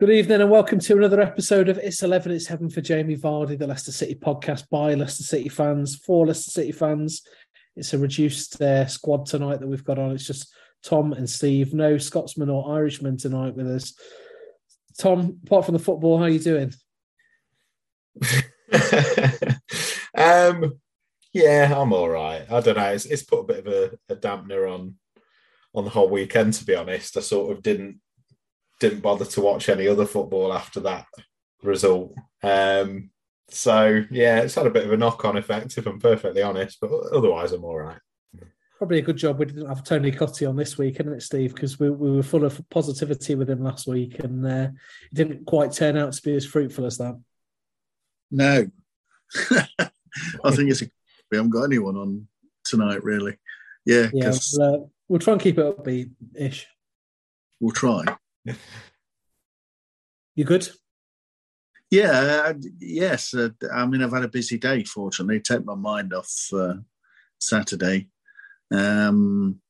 Good evening and welcome to another episode of It's 11, It's Heaven for Jamie Vardy, the Leicester City podcast by Leicester City fans, for Leicester City fans. It's a reduced uh, squad tonight that we've got on. It's just Tom and Steve. No Scotsman or Irishman tonight with us. Tom, apart from the football, how are you doing? um, yeah, I'm all right. I don't know. It's, it's put a bit of a, a dampener on on the whole weekend. To be honest, I sort of didn't didn't bother to watch any other football after that result. Um, so yeah, it's had a bit of a knock on effect, if I'm perfectly honest. But otherwise, I'm all right. Probably a good job we didn't have Tony Cotty on this week, isn't it, Steve? Because we, we were full of positivity with him last week, and uh, it didn't quite turn out to be as fruitful as that. No, I think it's a, we haven't got anyone on tonight, really. Yeah, yeah. we'll, uh, we'll try and keep it upbeat ish. we'll try. You good? Yeah, uh, yes. Uh, I mean, I've had a busy day. Fortunately, take my mind off uh, Saturday, um,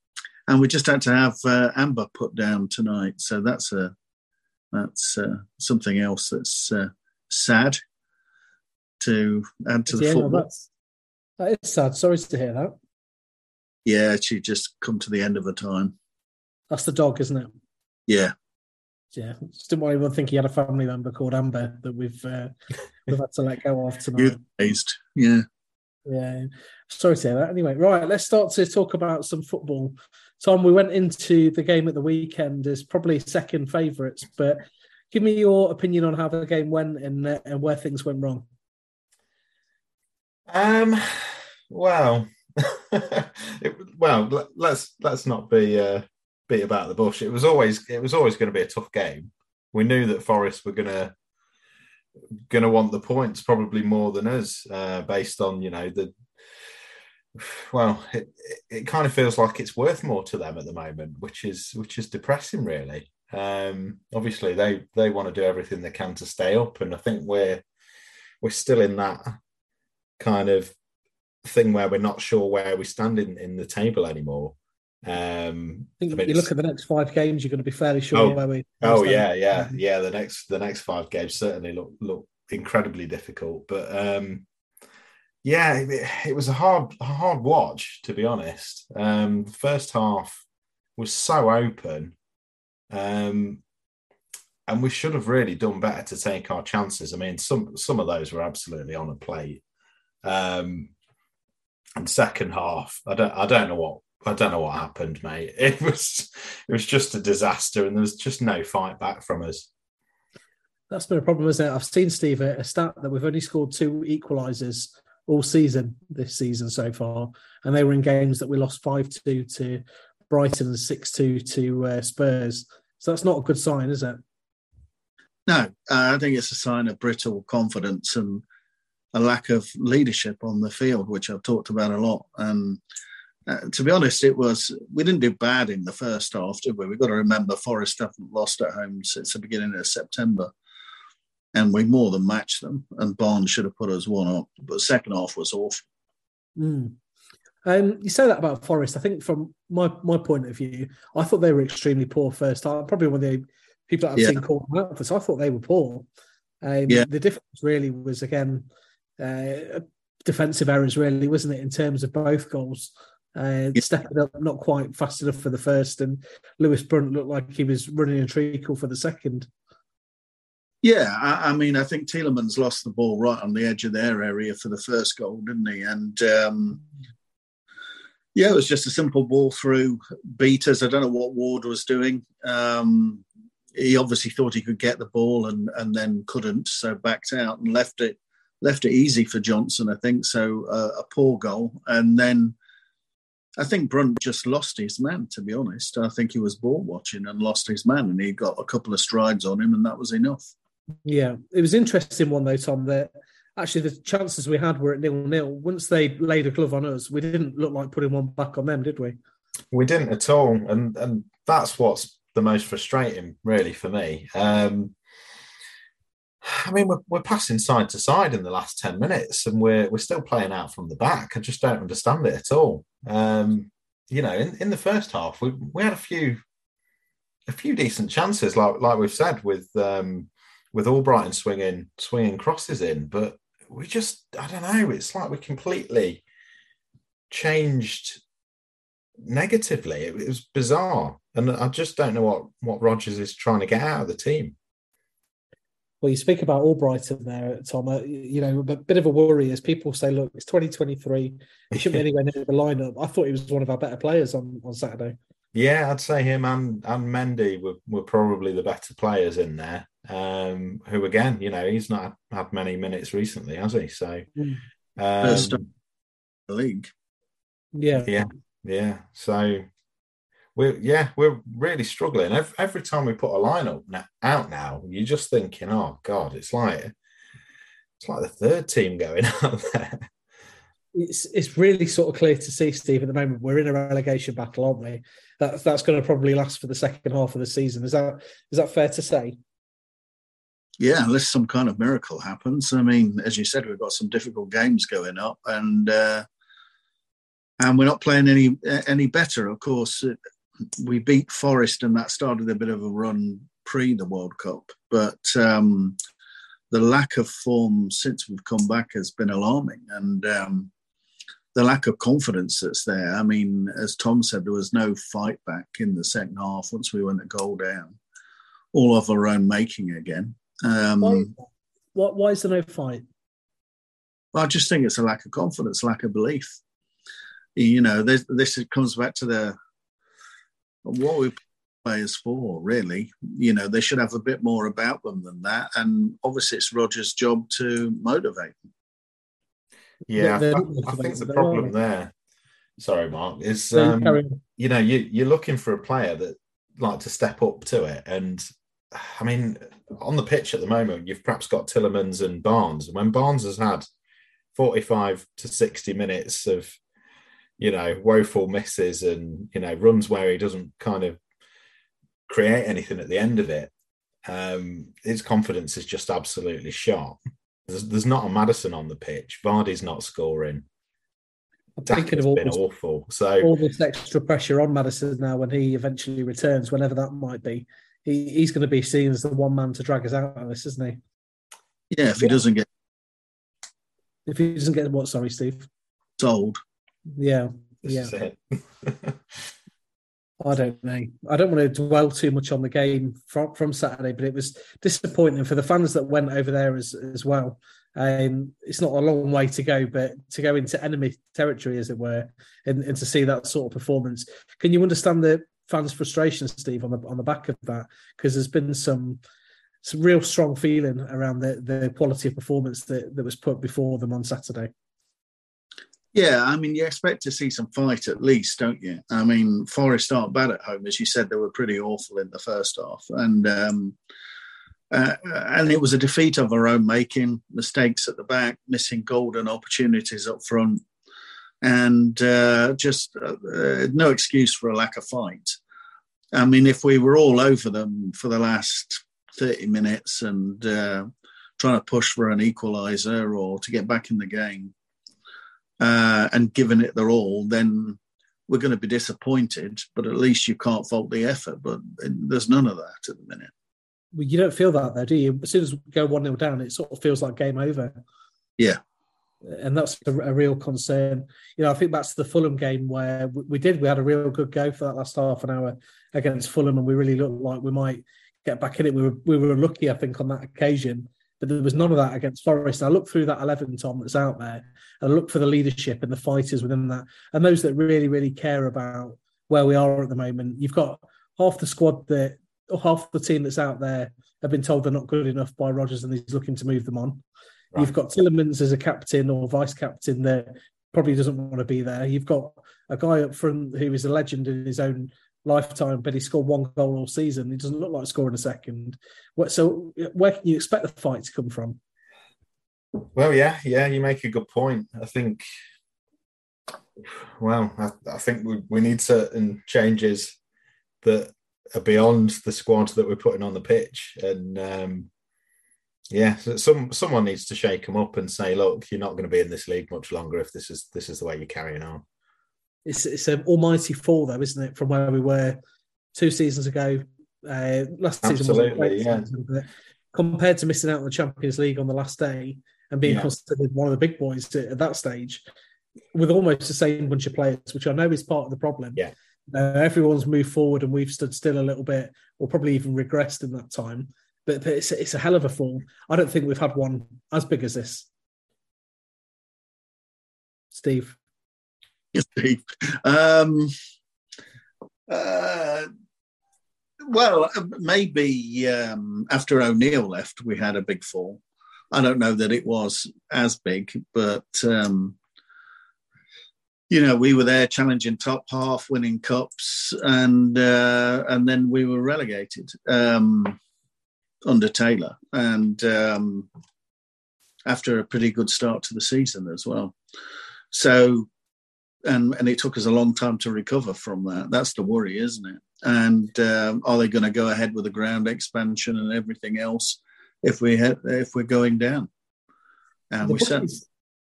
and we just had to have uh, Amber put down tonight. So that's a that's uh, something else that's uh, sad to add to the Yeah, no, football. that's, that is sad. Sorry to hear that. Yeah, she just come to the end of her time. That's the dog, isn't it? Yeah, Yeah. Just didn't want anyone to think he had a family member called Amber that we've uh, we've had to let go of tonight. euthanized. Yeah. Yeah. Sorry to hear that. Anyway, right, let's start to talk about some football. Tom, we went into the game at the weekend as probably second favourites, but give me your opinion on how the game went and uh, and where things went wrong. Um, well, it, well, let- let's let's not be uh, beat about the bush. It was always it was always going to be a tough game. We knew that Forest were gonna gonna want the points probably more than us, uh, based on you know the. Well, it, it- it kind of feels like it's worth more to them at the moment, which is which is depressing, really. Um, obviously, they they want to do everything they can to stay up, and I think we're we're still in that kind of thing where we're not sure where we stand in, in the table anymore. Um, I think I mean, you look at the next five games, you're going to be fairly sure Oh, where we. Oh yeah, yeah, yeah. The next the next five games certainly look look incredibly difficult, but um, yeah, it, it was a hard hard watch to be honest. Um, the first half was so open, um, and we should have really done better to take our chances. I mean, some some of those were absolutely on a plate. Um, and second half, I don't I don't know what I don't know what happened, mate. It was it was just a disaster, and there was just no fight back from us. That's been a problem, isn't it? I've seen Steve a, a stat that we've only scored two equalisers all season this season so far, and they were in games that we lost five two to Brighton and six two to uh, Spurs. So that's not a good sign, is it? No, uh, I think it's a sign of brittle confidence and a lack of leadership on the field, which I've talked about a lot. And uh, to be honest, it was we didn't do bad in the first half, did we? We've got to remember Forest haven't lost at home since the beginning of September, and we more than matched them. And Barnes should have put us one up, but the second half was awful. Mm. Um, you say that about Forest. I think from my my point of view, I thought they were extremely poor first half. Probably one of the people that I've Yeah. seen call them out for. So I thought they were poor. Um, Yeah. The difference really was again uh, defensive errors, really, wasn't it, in terms of both goals. Uh, Yeah. Stepping up not quite fast enough for the first, and Lewis Brunt looked like he was running a treacle for the second. Yeah, I, I mean, I think Tielemans lost the ball right on the edge of their area for the first goal, didn't he? And um, yeah, it was just a simple ball through beaters. I don't know what Ward was doing. Um, he obviously thought he could get the ball and and then couldn't, so backed out and left it left it easy for Johnson. I think so. Uh, a poor goal, and then. I think Brunt just lost his man, to be honest. I think he was ball watching and lost his man, and he got a couple of strides on him, and that was enough. Yeah, it was interesting one though, Tom. That actually the chances we had were at nil nil. Once they laid a glove on us, we didn't look like putting one back on them, did we? We didn't at all, and and that's what's the most frustrating, really, for me. Um, I mean, we're, we're passing side to side in the last ten minutes, and we're we're still playing out from the back. I just don't understand it at all. Um, you know, in, in the first half, we we had a few a few decent chances, like like we've said, with um, with and swinging swinging crosses in, but we just I don't know. It's like we completely changed negatively. It, it was bizarre, and I just don't know what what Rodgers is trying to get out of the team. Well, you speak about Albrighton there, Tom. Uh, you know, a bit of a worry as people say, look, it's 2023. He shouldn't be anywhere near the lineup. I thought he was one of our better players on, on Saturday. Yeah, I'd say him and and Mendy were, were probably the better players in there. Um, who again, you know, he's not had many minutes recently, has he? So, Mm. First um, the league. Yeah. yeah, yeah. So we're yeah we're really struggling. Every, every time we put a lineup na- out now, you're just thinking, oh god, it's like it's like the third team going out there. It's it's really sort of clear to see, Steve, at the moment we're in a relegation battle, aren't we? That, that's going to probably last for the second half of the season. Is that is that fair to say? Yeah, unless some kind of miracle happens. I mean, as you said, we've got some difficult games going up, and uh, and we're not playing any any better. Of course, we beat Forest, and that started a bit of a run pre the World Cup. But um, the lack of form since we've come back has been alarming, and um, the lack of confidence that's there. I mean, as Tom said, there was no fight back in the second half once we went a goal down, all of our own making again. Um, Why, why, why is there no fight? I just think it's a lack of confidence, lack of belief. You know, this, this comes back to the what we players for, really. You know, they should have a bit more about them than that. And obviously, it's Rodgers' job to motivate them. Yeah, They're- I, I think the problem aren't there. Sorry, Mark. Is So um, you know you you're looking for a player that like to step up to it, and I mean on the pitch at the moment you've perhaps got Tielemans and Barnes. And when Barnes has had 45 to 60 minutes of you know woeful misses and you know runs where he doesn't kind of create anything at the end of it, um, his confidence is just absolutely shot. There's, there's not a Madison on the pitch. Vardy's not scoring. I'm thinking of all been this, awful. So all this extra pressure on Madison now when he eventually returns, whenever that might be. He, he's going to be seen as the one man to drag us out of this, isn't he? Yeah, if he doesn't get If he doesn't get what? Sorry, Steve. sold. Yeah, this yeah. I don't know. I don't want to dwell too much on the game from, from Saturday, but it was disappointing for the fans that went over there as as well. Um, it's not a long way to go, but to go into enemy territory, as it were, and, and to see that sort of performance, can you understand the fans' frustration, Steve, on the on the back of that? Because there's been some some real strong feeling around the the quality of performance that, that was put before them on Saturday. Yeah, I mean, you expect to see some fight at least, don't you? I mean, Forest aren't bad at home, as you said. They were pretty awful in the first half, and um, uh, and it was a defeat of our own making. Mistakes at the back, missing golden opportunities up front, and uh, just uh, uh no excuse for a lack of fight. I mean, if we were all over them for the last thirty minutes and uh, trying to push for an equaliser or to get back in the game uh, and giving it their all, then we're going to be disappointed. But at least you can't fault the effort. But there's none of that at the minute. Well, you don't feel that though, do you? As soon as we go one 0 down, it sort of feels like game over. Yeah, and that's a, a, real concern. You know, I think that's the Fulham game where we, we, did. We had a real good go for that last half an hour against Fulham, and we really looked like we might get back in it. We were we were lucky, I think, on that occasion but there was none of that against Forest. And I look through that 11, Tom, that's out there, and I look for the leadership and the fighters within that, and those that really, really care about where we are at the moment. You've got half the squad that, half the team that's out there have been told they're not good enough by Rodgers and he's looking to move them on. Right. You've got Tielemans as a captain or vice captain that probably doesn't want to be there. You've got a guy up front who is a legend in his own lifetime, but he scored one goal all season. He doesn't look like scoring a second. So where can you expect the fight to come from? Well, yeah, yeah, you make a good point. I think, well, I, I think we, we need certain changes that are beyond the squad that we're putting on the pitch, and um, yeah, some someone needs to shake them up and say, look, you're not going to be in this league much longer if this is this is the way you're carrying on it's it's an almighty fall though, isn't it, from where we were two seasons ago? Uh, last Absolutely, season was yeah. Season, compared to missing out on the Champions League on the last day and being yeah. considered one of the big boys at that stage, with almost the same bunch of players, which I know is part of the problem. Yeah. Uh, everyone's moved forward and we've stood still a little bit, or probably even regressed in that time. But, but it's, it's a hell of a fall. I don't think we've had one as big as this. Steve. Steve. Um, uh, well, maybe um, after O'Neill left, we had a big fall. I don't know that it was as big, but um, you know, we were there challenging top half, winning cups, and uh, and then we were relegated um, under Taylor, and um, after a pretty good start to the season as well. So and and it took us a long time to recover from that. That's the worry, isn't it? And um, are they going to go ahead with the ground expansion and everything else if we if we're going down? And the we said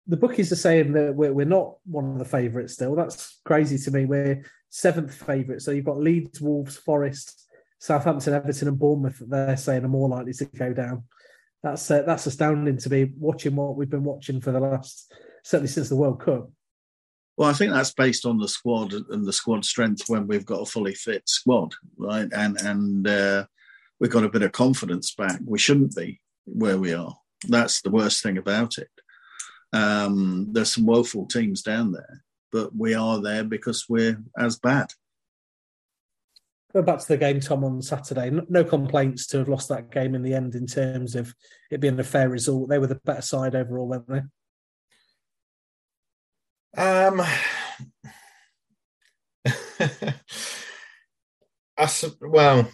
the bookies are saying that we're, we're not one of the favourites still. That's crazy to me. We're seventh favourite. So you've got Leeds, Wolves, Forest, Southampton, Everton, and Bournemouth. They're saying are more likely to go down. That's uh, that's astounding to be watching what we've been watching for the last certainly since the World Cup. Well, I think that's based on the squad and the squad strength when we've got a fully fit squad, right? And and uh, we've got a bit of confidence back. We shouldn't be where we are. That's the worst thing about it. Um, there's some woeful teams down there, but we are there because we're as bad. Go back to the game, Tom, on Saturday. No complaints to have lost that game in the end in terms of it being a fair result. They were the better side overall, weren't they? Um, I su- well,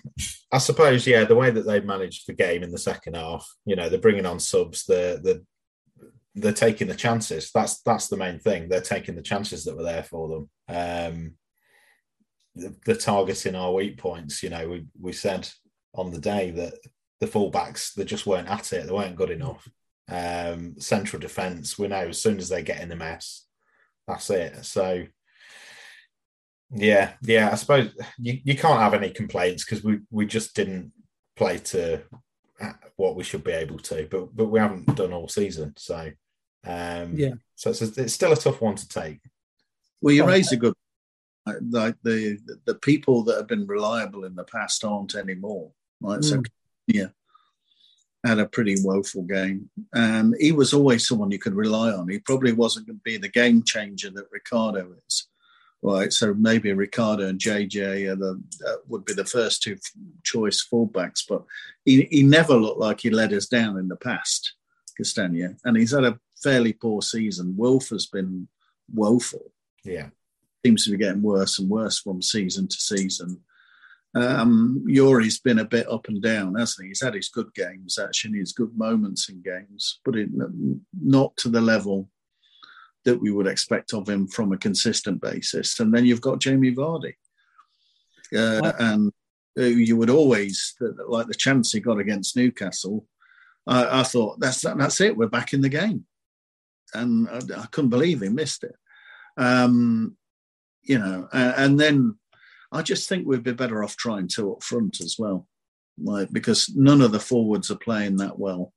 I suppose yeah. The way that they managed the game in the second half, you know, they're bringing on subs. They're they're, they're taking the chances. That's that's the main thing. They're taking the chances that were there for them. Um, the, the targeting our weak points. You know, we we said on the day that the fullbacks they just weren't at it. They weren't good enough. Um, central defence. We know as soon as they get in the mess, that's it. So yeah, yeah, I suppose you, you can't have any complaints because we, we just didn't play to what we should be able to, but but we haven't done all season. So um, yeah, so it's, it's still a tough one to take. Well, you raise a good like the the people that have been reliable in the past aren't anymore. Right, mm. so yeah, had a pretty woeful game. Um, he was always someone you could rely on. He probably wasn't going to be the game changer that Ricardo is. Right, so maybe Ricardo and JJ are the, uh, would be the first two choice fullbacks, but he, he never looked like he let us down in the past, Castagna, and he's had a fairly poor season. Wilf has been woeful. Yeah. Seems to be getting worse and worse from season to season. Um, Yuri's been a bit up and down, hasn't he? He's had his good games, actually, his good moments in games, but it, not to the level that we would expect of him from a consistent basis. And then you've got Jamie Vardy. Uh, and you would always, like the chance he got against Newcastle, I, I thought, that's, that's it, we're back in the game. And I, I couldn't believe he missed it. Um, you know, and, and then I just think we'd be better off trying two up front as well, like because none of the forwards are playing that well.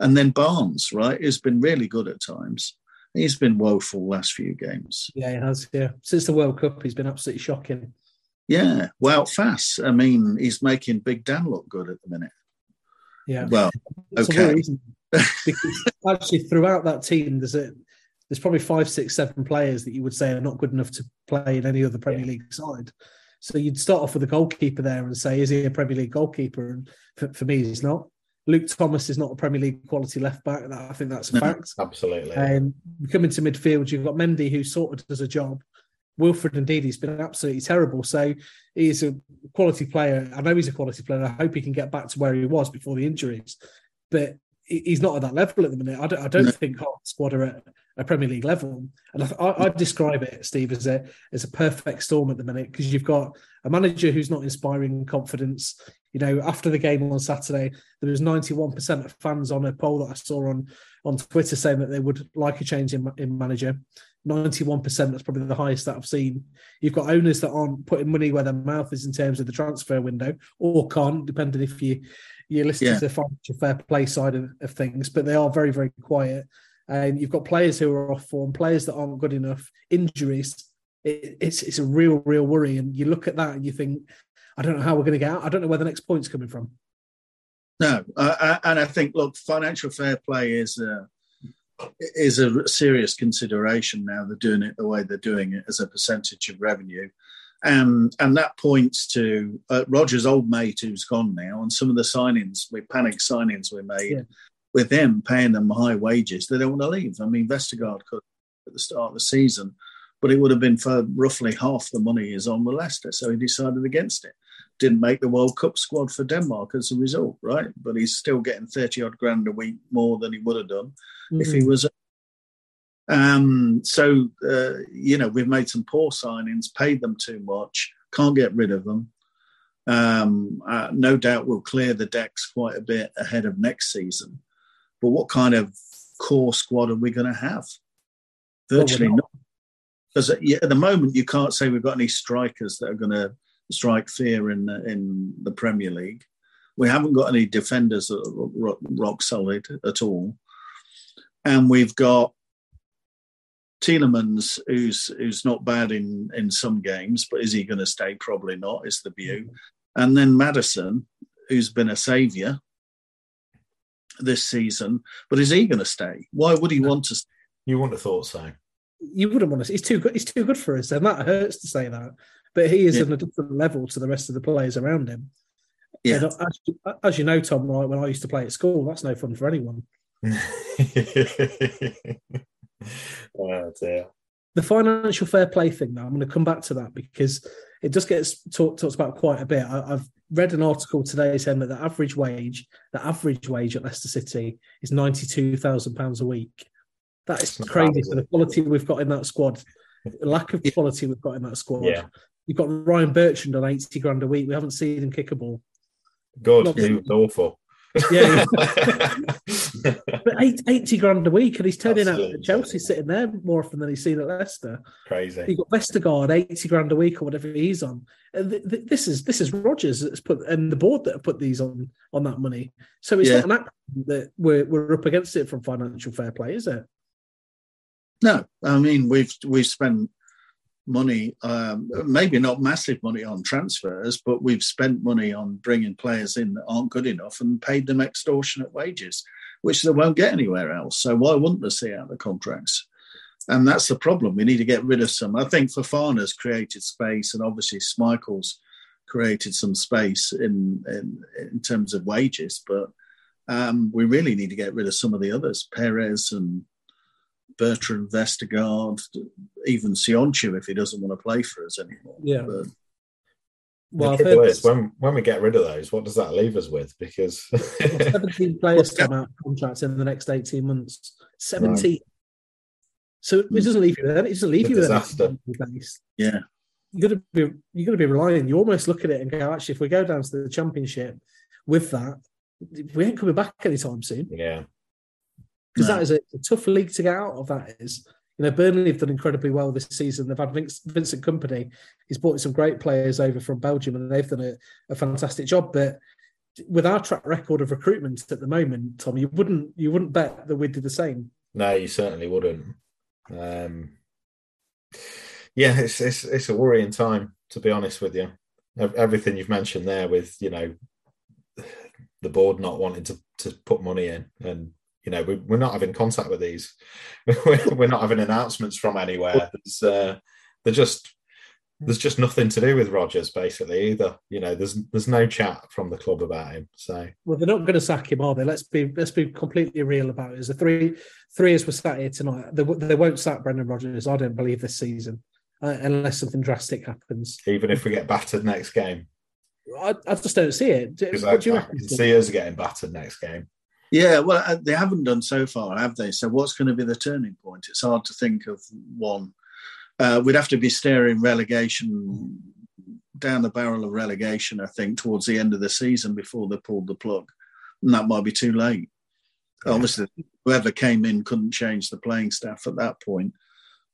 And then Barnes, right, has been really good at times. He's been woeful last few games. Yeah, he has. Yeah, since the World Cup, he's been absolutely shocking. Yeah, well, fast. I mean, he's making Big Dan look good at the minute. Yeah. Well, okay. because actually, throughout that team, there's a there's probably five, six, seven players that you would say are not good enough to play in any other Premier yeah. League side. So you'd start off with a goalkeeper there and say, is he a Premier League goalkeeper? And for, for me, he's not. Luke Thomas is not a Premier League quality left back. I think that's a fact. Absolutely. And um, coming to midfield, you've got Mendy, who sort of does a job. Wilfred Ndidi he's been absolutely terrible. So he's a quality player. I know he's a quality player. I hope he can get back to where he was before the injuries. But he's not at that level at the minute. I don't, I don't no. think our squad are at a Premier League level. And I, I, I, describe it, Steve, as a as a perfect storm at the minute because you've got a manager who's not inspiring confidence. You know, after the game on Saturday, there was 91% of fans on a poll that I saw on on Twitter saying that they would like a change in, in manager. 91%, that's probably the highest that I've seen. You've got owners that aren't putting money where their mouth is in terms of the transfer window, or can't, depending if you you listen yeah. to the financial fair play side of, of things, but they are very, very quiet. And you've got players who are off form, players that aren't good enough, injuries. It, it's it's a real, real worry. And you look at that and you think, I don't know how we're going to get out. I don't know where the next point's coming from. No, uh, and I think look, financial fair play is a, is a serious consideration now. They're doing it the way they're doing it as a percentage of revenue, and and that points to uh, Rodgers' old mate who's gone now, and some of the signings, we panic signings we made yeah. With them paying them high wages. They don't want to leave. I mean, Vestergaard could at the start of the season, but it would have been for roughly half the money he's on with Leicester, so he decided against it. Didn't make the World Cup squad for Denmark as a result, right? But he's still getting thirty odd grand a week more than he would have done mm-hmm. if he mm. was um, so, uh, you know, we've made some poor signings, paid them too much, can't get rid of them. Um, uh, no doubt we'll clear the decks quite a bit ahead of next season. But what kind of core squad are we going to have? Virtually well, not. Because at, at the moment, you can't say we've got any strikers that are going to strike fear in the, in the Premier League. We haven't got any defenders that are rock solid at all. And we've got Tielemans, who's who's not bad in in some games, but is he going to stay? Probably not. Is the view. Mm-hmm. And then Madison, who's been a saviour this season, but is he going to stay? Why would he want to? Stay? You wouldn't have thought so. You wouldn't want to. He's too good. He's too good for us, and that hurts to say that. But he is yeah. on a different level to the rest of the players around him. Yeah. As, as you know, Tom, right, when I used to play at school, that's no fun for anyone. oh dear. The financial fair play thing, though, I'm going to come back to that because it just gets talk, talked about quite a bit. I, have read an article today saying that the average wage, the average wage at Leicester City is ninety-two thousand pounds a week. That is crazy for the quality we've got in that squad. The lack of quality we've got in that squad. Yeah. You've got Ryan Bertrand on eighty grand a week. We haven't seen him kick a ball. God, he was awful. Yeah, but eight, 80 grand a week, and he's turning Absolutely. out at Chelsea, sitting there more often than he's seen at Leicester. Crazy. You got Vestergaard, eighty grand a week or whatever he's on. this is this is Rodgers that's put and the board that have put these on on that money. So it's yeah. not an act that we're we're up against it from financial fair play, is it? No, I mean we've we've spent money, um, maybe not massive money on transfers, but we've spent money on bringing players in that aren't good enough and paid them extortionate wages, which they won't get anywhere else. So why wouldn't they see out the contracts? And that's the problem. We need to get rid of some. I think Fofana's created space, and obviously Schmeichel's created some space in in, in terms of wages, but um, we really need to get rid of some of the others, Perez and Bertrand Vestergaard, even Soyuncu if he doesn't want to play for us anymore. Yeah. But, Well, the I've trouble heard is, when when we get rid of those, what does that leave us with? Because 17 players come out of contracts in the next 18 months. 17. So hmm. it doesn't leave you then. It doesn't leave A you with disaster. a base. yeah. You're gonna be you're gonna be relying. You almost look at it and go, actually, if we go down to the championship with that, we ain't coming back anytime soon. yeah, Because No. that is a, a tough league to get out of. That is, you know, Burnley have done incredibly well this season. They've had Vince, Vincent Kompany. He's brought some great players over from Belgium, and they've done a, a fantastic job. But with our track record of recruitment at the moment, Tom, you wouldn't you wouldn't bet that we'd do the same. no, you certainly wouldn't. Um, yeah, it's it's it's a worrying time to be honest with you. Everything you've mentioned there, with you know the board not wanting to to put money in, and you know we, we're not having contact with these. we're not having announcements from anywhere. There's uh, they're just there's just nothing to do with Rodgers basically either. You know, there's there's no chat from the club about him. So Well, they're not going to sack him, are they? Let's be let's be completely real about it. As the three three as we're sat here tonight, they, they won't sack Brendan Rodgers. I don't believe this season, uh, unless something drastic happens. even if we get battered next game, I, I just don't see it. Do- I, do you I can see us getting battered next game. Yeah, well, uh, they haven't done so far, have they? So, what's going to be the turning point? It's hard to think of one. Uh, we'd have to be staring relegation down the barrel of relegation, I think, towards the end of the season before they pulled the plug, and that might be too late. Obviously, whoever came in couldn't change the playing staff at that point.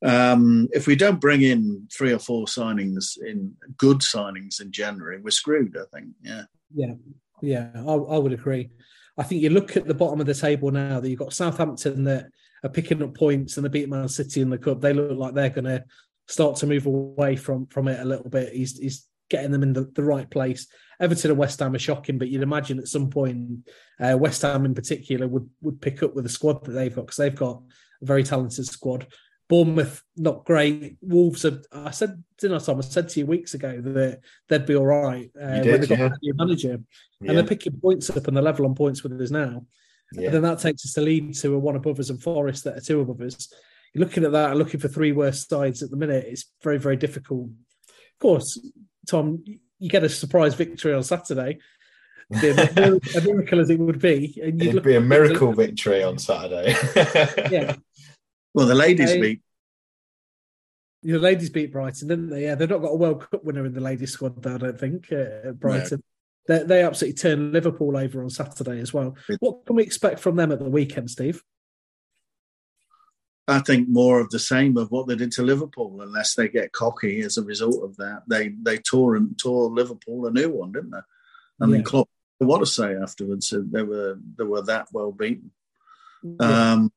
Um, if we don't bring in three or four signings in good signings in January, we're screwed. I think. Yeah. Yeah, yeah, I, I would agree. I think you look at the bottom of the table now that you've got Southampton that are picking up points and they beat Man City in the cup. They look like they're going to start to move away from from it a little bit. He's he's getting them in the, the right place. Everton and West Ham are shocking, but you'd imagine at some point uh, West Ham in particular would would pick up with the squad that they've got because they've got a very talented squad. Bournemouth not great. Wolves are. I said, didn't I, Tom? I said to you weeks ago that they'd be all right uh, You when they got yeah. a new manager, Yeah, and they're picking points up and they're level on points with us now. yeah. And then that takes us to lead to a one above us and Forest that are two above us. You're looking at that and looking for three worst sides at the minute. It's very, very difficult. Of course, Tom, you get a surprise victory on Saturday. A, miracle, as it would be, and you It'd be a miracle victory on Saturday. Yeah, Well, the ladies beat the ladies beat Brighton, didn't they? Yeah, they've not got a World Cup winner in the ladies squad, though, I don't think. Uh, at Brighton, they, they absolutely turned Liverpool over on Saturday as well. What can we expect from them at the weekend, Steve? I think more of the same of what they did to Liverpool, unless they get cocky as a result of that. They they tore and tore Liverpool a new one, didn't they? I mean, Yeah. Klopp, what to say afterwards? They were they were that well beaten. Um,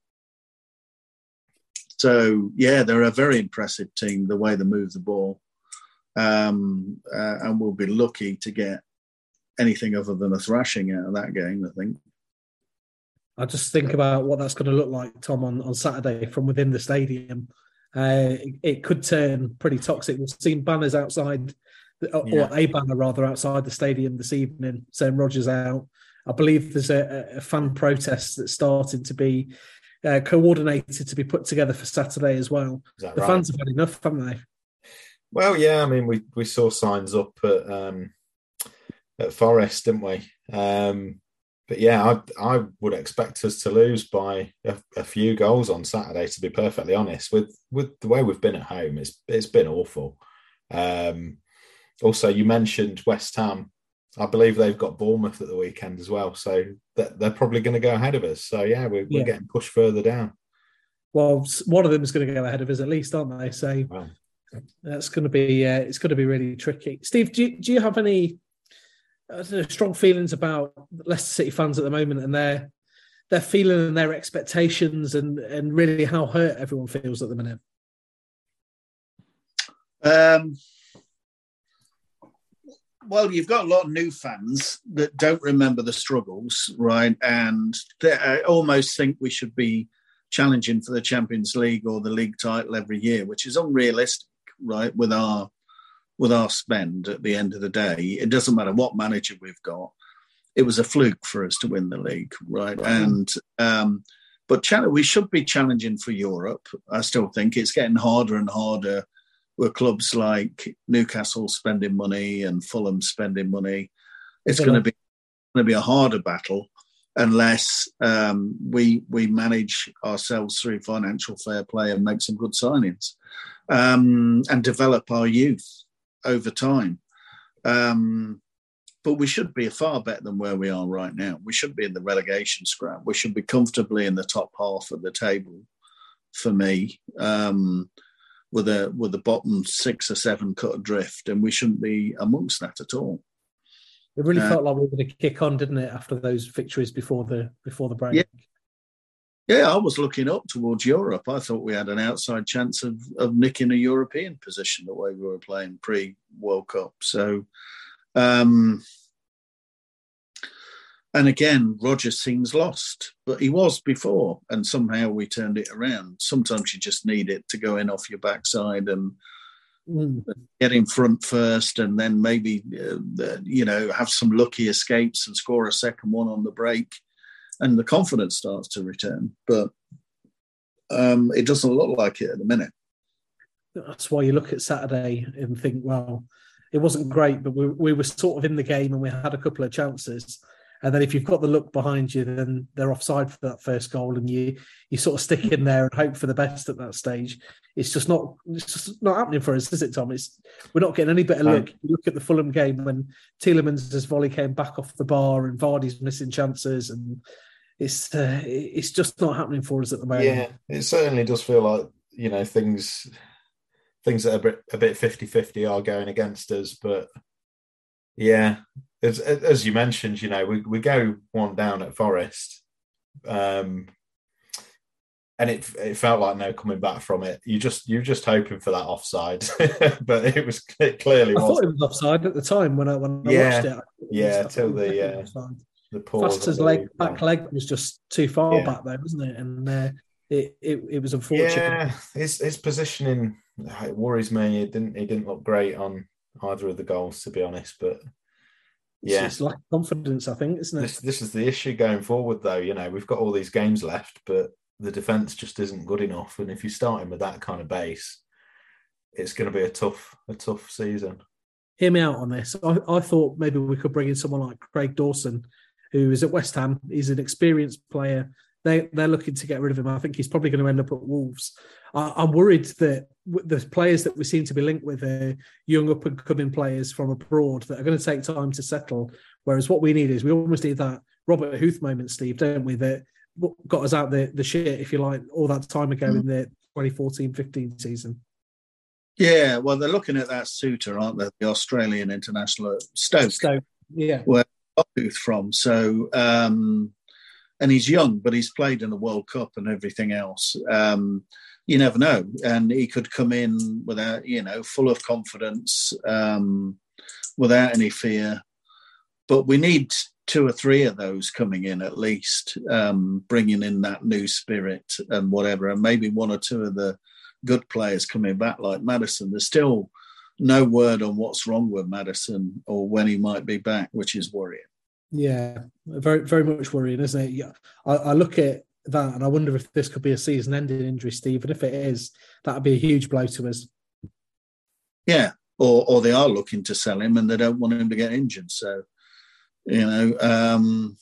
so yeah, they're a very impressive team. The way they move the ball, um, uh, and we'll be lucky to get anything other than a thrashing out of that game. I think. I just think about what that's going to look like, Tom, on, on Saturday from within the stadium. Uh, it, it could turn pretty toxic. We've seen banners outside, or, Yeah. or a banner rather, outside the stadium this evening saying Rodgers out. I believe there's a, a fan protest that's starting to be uh, coordinated to be put together for Saturday as well. The right? fans have had enough, haven't they? Well, yeah. I mean, we we saw signs up at um, at Forest, didn't we? Um, but yeah, I I would expect us to lose by a, a few goals on Saturday. To be perfectly honest, with with the way we've been at home, it's it's been awful. Um, also, you mentioned West Ham. I believe they've got Bournemouth at the weekend as well, so that they're probably going to go ahead of us. So yeah, we're, we're Yeah. getting pushed further down. Well, one of them is going to go ahead of us at least, aren't they? So Wow. that's going to be uh, it's going to be really tricky. Steve, do you, do you have any know, strong feelings about Leicester City fans at the moment and their their feeling and their expectations and and really how hurt everyone feels at the minute? Um, well, you've got a lot of new fans that don't remember the struggles, right? And they I almost think we should be challenging for the Champions League or the league title every year, which is unrealistic, right? With our with our spend at the end of the day, it doesn't matter what manager we've got. It was a fluke for us to win the league, right? Right. And um, but we should be challenging for Europe. I still think it's getting harder and harder with clubs like Newcastle spending money and Fulham spending money. It's going to be going to be a harder battle unless um, we we manage ourselves through financial fair play and make some good signings um, and develop our youth over time. Um, but we should be far better than where we are right now. We should be in the relegation scrap. We should be comfortably in the top half of the table. For me, with a with the bottom six or seven cut adrift, and we shouldn't be amongst that at all. It really uh, felt like we were going to kick on, didn't it, after those victories before the before the break? Yeah. Yeah, I was looking up towards Europe. I thought we had an outside chance of, of nicking a European position the way we were playing pre World Cup. So, um, and again, Roger seems lost, but he was before, and somehow we turned it around. Sometimes you just need it to go in off your backside and mm. get in front first, and then maybe uh, you know have some lucky escapes and score a second one on the break and the confidence starts to return. But um, it doesn't look like it at the minute. That's why you look at Saturday and think, well, it wasn't great, but we, we were sort of in the game and we had a couple of chances. And then if you've got the look behind you, then they're offside for that first goal, and you you sort of stick in there and hope for the best at that stage. It's just not it's just not happening for us, is it, Tom? It's we're not getting any better look. You look at the Fulham game when Tielemans' volley came back off the bar and Vardy's missing chances, and it's uh, it's just not happening for us at the moment. Yeah, it certainly does feel like you know things things that are a bit, a bit 50-50 are going against us, but yeah, as as you mentioned, you know we we go one down at Forest, um, and it it felt like no coming back from it. You just you're just hoping for that offside, but it was it clearly. I wasn't. thought it was offside at the time when I when I yeah, watched it. Yeah, till the uh, the Foster's leg back leg was just too far yeah. back there, wasn't it? And uh, it, it it was unfortunate. Yeah, his his positioning it worries me. It didn't he didn't look great on either of the goals, to be honest. But yeah, it's, lack of confidence, I think, isn't it? This this is the issue going forward, though. You know, we've got all these games left, but the defense just isn't good enough. And if you're starting with that kind of base, it's going to be a tough a tough season. Hear me out on this. I, I thought maybe we could bring in someone like Craig Dawson who is at West Ham. He's an experienced player. They they're looking to get rid of him. I think he's probably going to end up at Wolves. I, am worried that the players that we seem to be linked with are young up and coming players from abroad that are going to take time to settle. Whereas what we need is we almost need that Robert Huth moment, Steve, don't we? That got us out the the shit, if you like, all that time ago mm. in the 2014-15 season. Yeah, well, they're looking at that Souttar, aren't they? The Australian international Stoke. Stoke, yeah. Where from. So, um, and he's young, but he's played in the World Cup and everything else. Um, you never know, and he could come in without, you know, full of confidence, um, without any fear. But we need two or three of those coming in at least, um, bringing in that new spirit and whatever, and maybe one or two of the good players coming back like Madison. There's still no word on what's wrong with Madison or when he might be back, which is worrying. Yeah, very very much worrying, isn't it? Yeah, I, I look at that and I wonder if this could be a season-ending injury, Steve. And if it is, that'd be a huge blow to us. Yeah, or or they are looking to sell him and they don't want him to get injured. So, you know, um,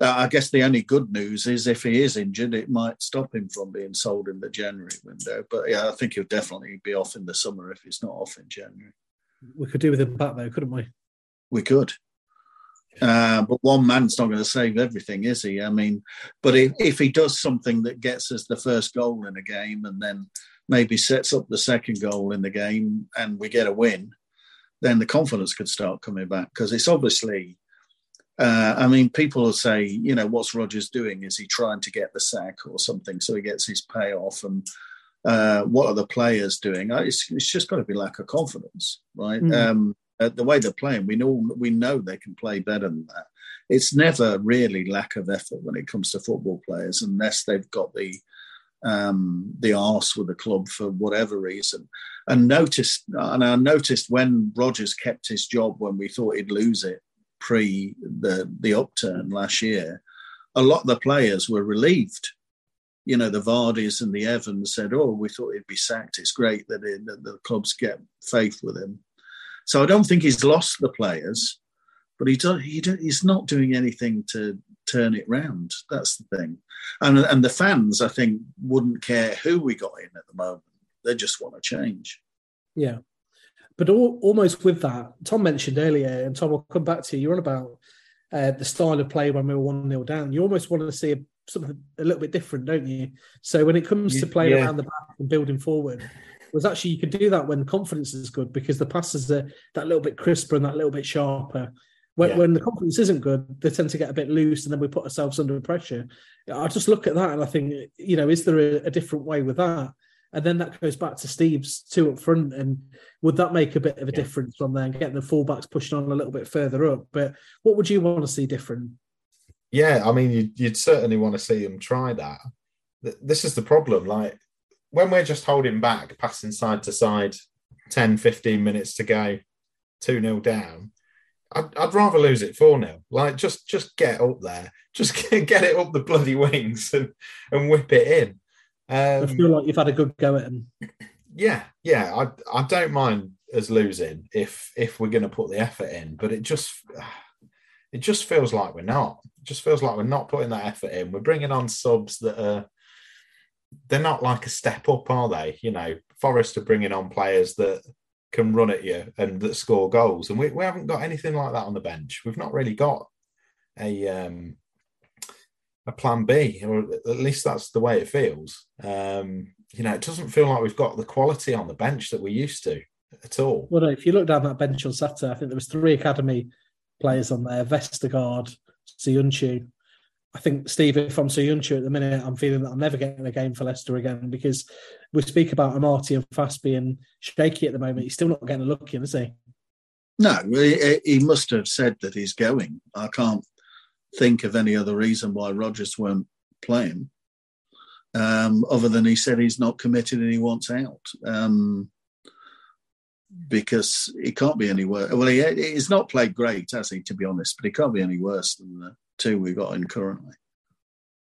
I guess the only good news is if he is injured, it might stop him from being sold in the January window. But yeah, I think he'll definitely be off in the summer if he's not off in January. We could do with him back though, couldn't we? We could. Uh, but one man's not going to save everything, is he? I mean, but if, if he does something that gets us the first goal in a game and then maybe sets up the second goal in the game and we get a win, then the confidence could start coming back because it's obviously uh, I mean, people will say, you know, what's Rodgers doing? Is he trying to get the sack or something so he gets his payoff? And uh, what are the players doing? It's, it's, just got to be lack of confidence, right? Mm. Um, uh, the way they're playing, we know we know they can play better than that. It's never really lack of effort when it comes to football players, unless they've got the um, the arse with the club for whatever reason. And noticed, and I noticed when Rodgers kept his job when we thought he'd lose it pre the the upturn last year, a lot of the players were relieved you know, the Vardis and the Evans said, "Oh, we thought he'd be sacked. It's great that, it, that the clubs get faith with him." So I don't think he's lost the players, but he, do, he do, he's not doing anything to turn it round. That's the thing, and and the fans, I think, wouldn't care who we got in at the moment. They just want to change. Yeah, but all, almost with that, Tom mentioned earlier, and Tom, I'll come back to you. You're on about uh, the style of play when we were one 0 down. You almost want to see a, something a little bit different, don't you? So when it comes to playing yeah. around the back and building forward, was actually you can do that when confidence is good because the passes are that little bit crisper and that little bit sharper. When, yeah. when the confidence isn't good, they tend to get a bit loose, and then we put ourselves under pressure. I just look at that and I think, you know, is there a, a different way with that? And then that goes back to Steve's two up front. And would that make a bit of a yeah. difference from there and getting the fullbacks pushing on a little bit further up? But what would you want to see different? Yeah, I mean, you'd, you'd certainly want to see them try that. This is the problem. Like when we're just holding back, passing side to side, 10, 15 minutes to go, 2 0 down, I'd, I'd, rather lose it 4 0. Like just just get up there, just get, get it up the bloody wings and, and whip it in. Um, I feel like you've had a good go at him. Yeah, yeah. I I don't mind us losing if if we're going to put the effort in, but it just it just feels like we're not. It just feels like we're not putting that effort in. We're bringing on subs that are they're not like a step up, are they? You know, Forest are bringing on players that can run at you and that score goals, and we, we haven't got anything like that on the bench. We've not really got a um, a plan B, or at least that's the way it feels. Um, you know, it doesn't feel like we've got the quality on the bench that we used to at all. Well, if you look down that bench on Saturday, I think there was three academy players on there: Vestergaard, Söyüncü. I think Steve, if I'm so Söyüncü at the minute, I'm feeling that I'm never getting a game for Leicester again because we speak about Amartey and Faes being shaky at the moment. He's still not getting a look in, is he? No, he, he must have said that he's going. I can't think of any other reason why Rodgers weren't playing, um, other than he said he's not committed and he wants out. Um, because he can't be any worse. Well, he, he's not played great, has he, to be honest, but he can't be any worse than the two we got in currently.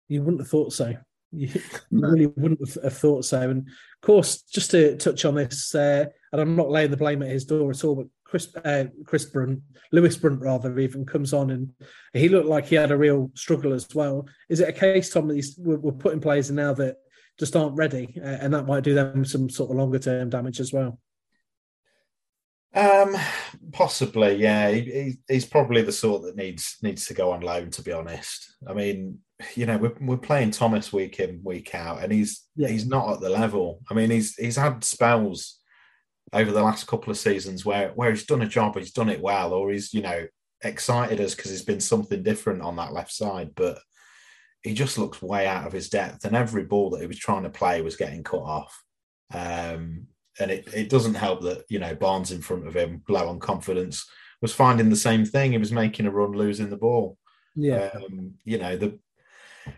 You wouldn't have thought so. You no. really wouldn't have thought so. And of course, just to touch on this, uh, and I'm not laying the blame at his door at all, but Chris uh, Chris Brunt, Lewis Brunt rather, even comes on and he looked like he had a real struggle as well. Is it a case, Tom, that he's, we're, we're putting players in now that just aren't ready, uh, and that might do them some sort of longer term damage as well? Um, possibly, yeah. He, he's probably the sort that needs needs to go on loan. To be honest, I mean, you know, we're, we're playing Thomas week in week out, and he's yeah. he's not at the level. I mean, he's he's had spells over the last couple of seasons where where he's done a job, he's done it well, or he's you know excited us because there's been something different on that left side, but he just looks way out of his depth, and every ball that he was trying to play was getting cut off. Um, and it, it doesn't help that you know Barnes in front of him, low on confidence, was finding the same thing. He was making a run, losing the ball. Yeah, um, you know the.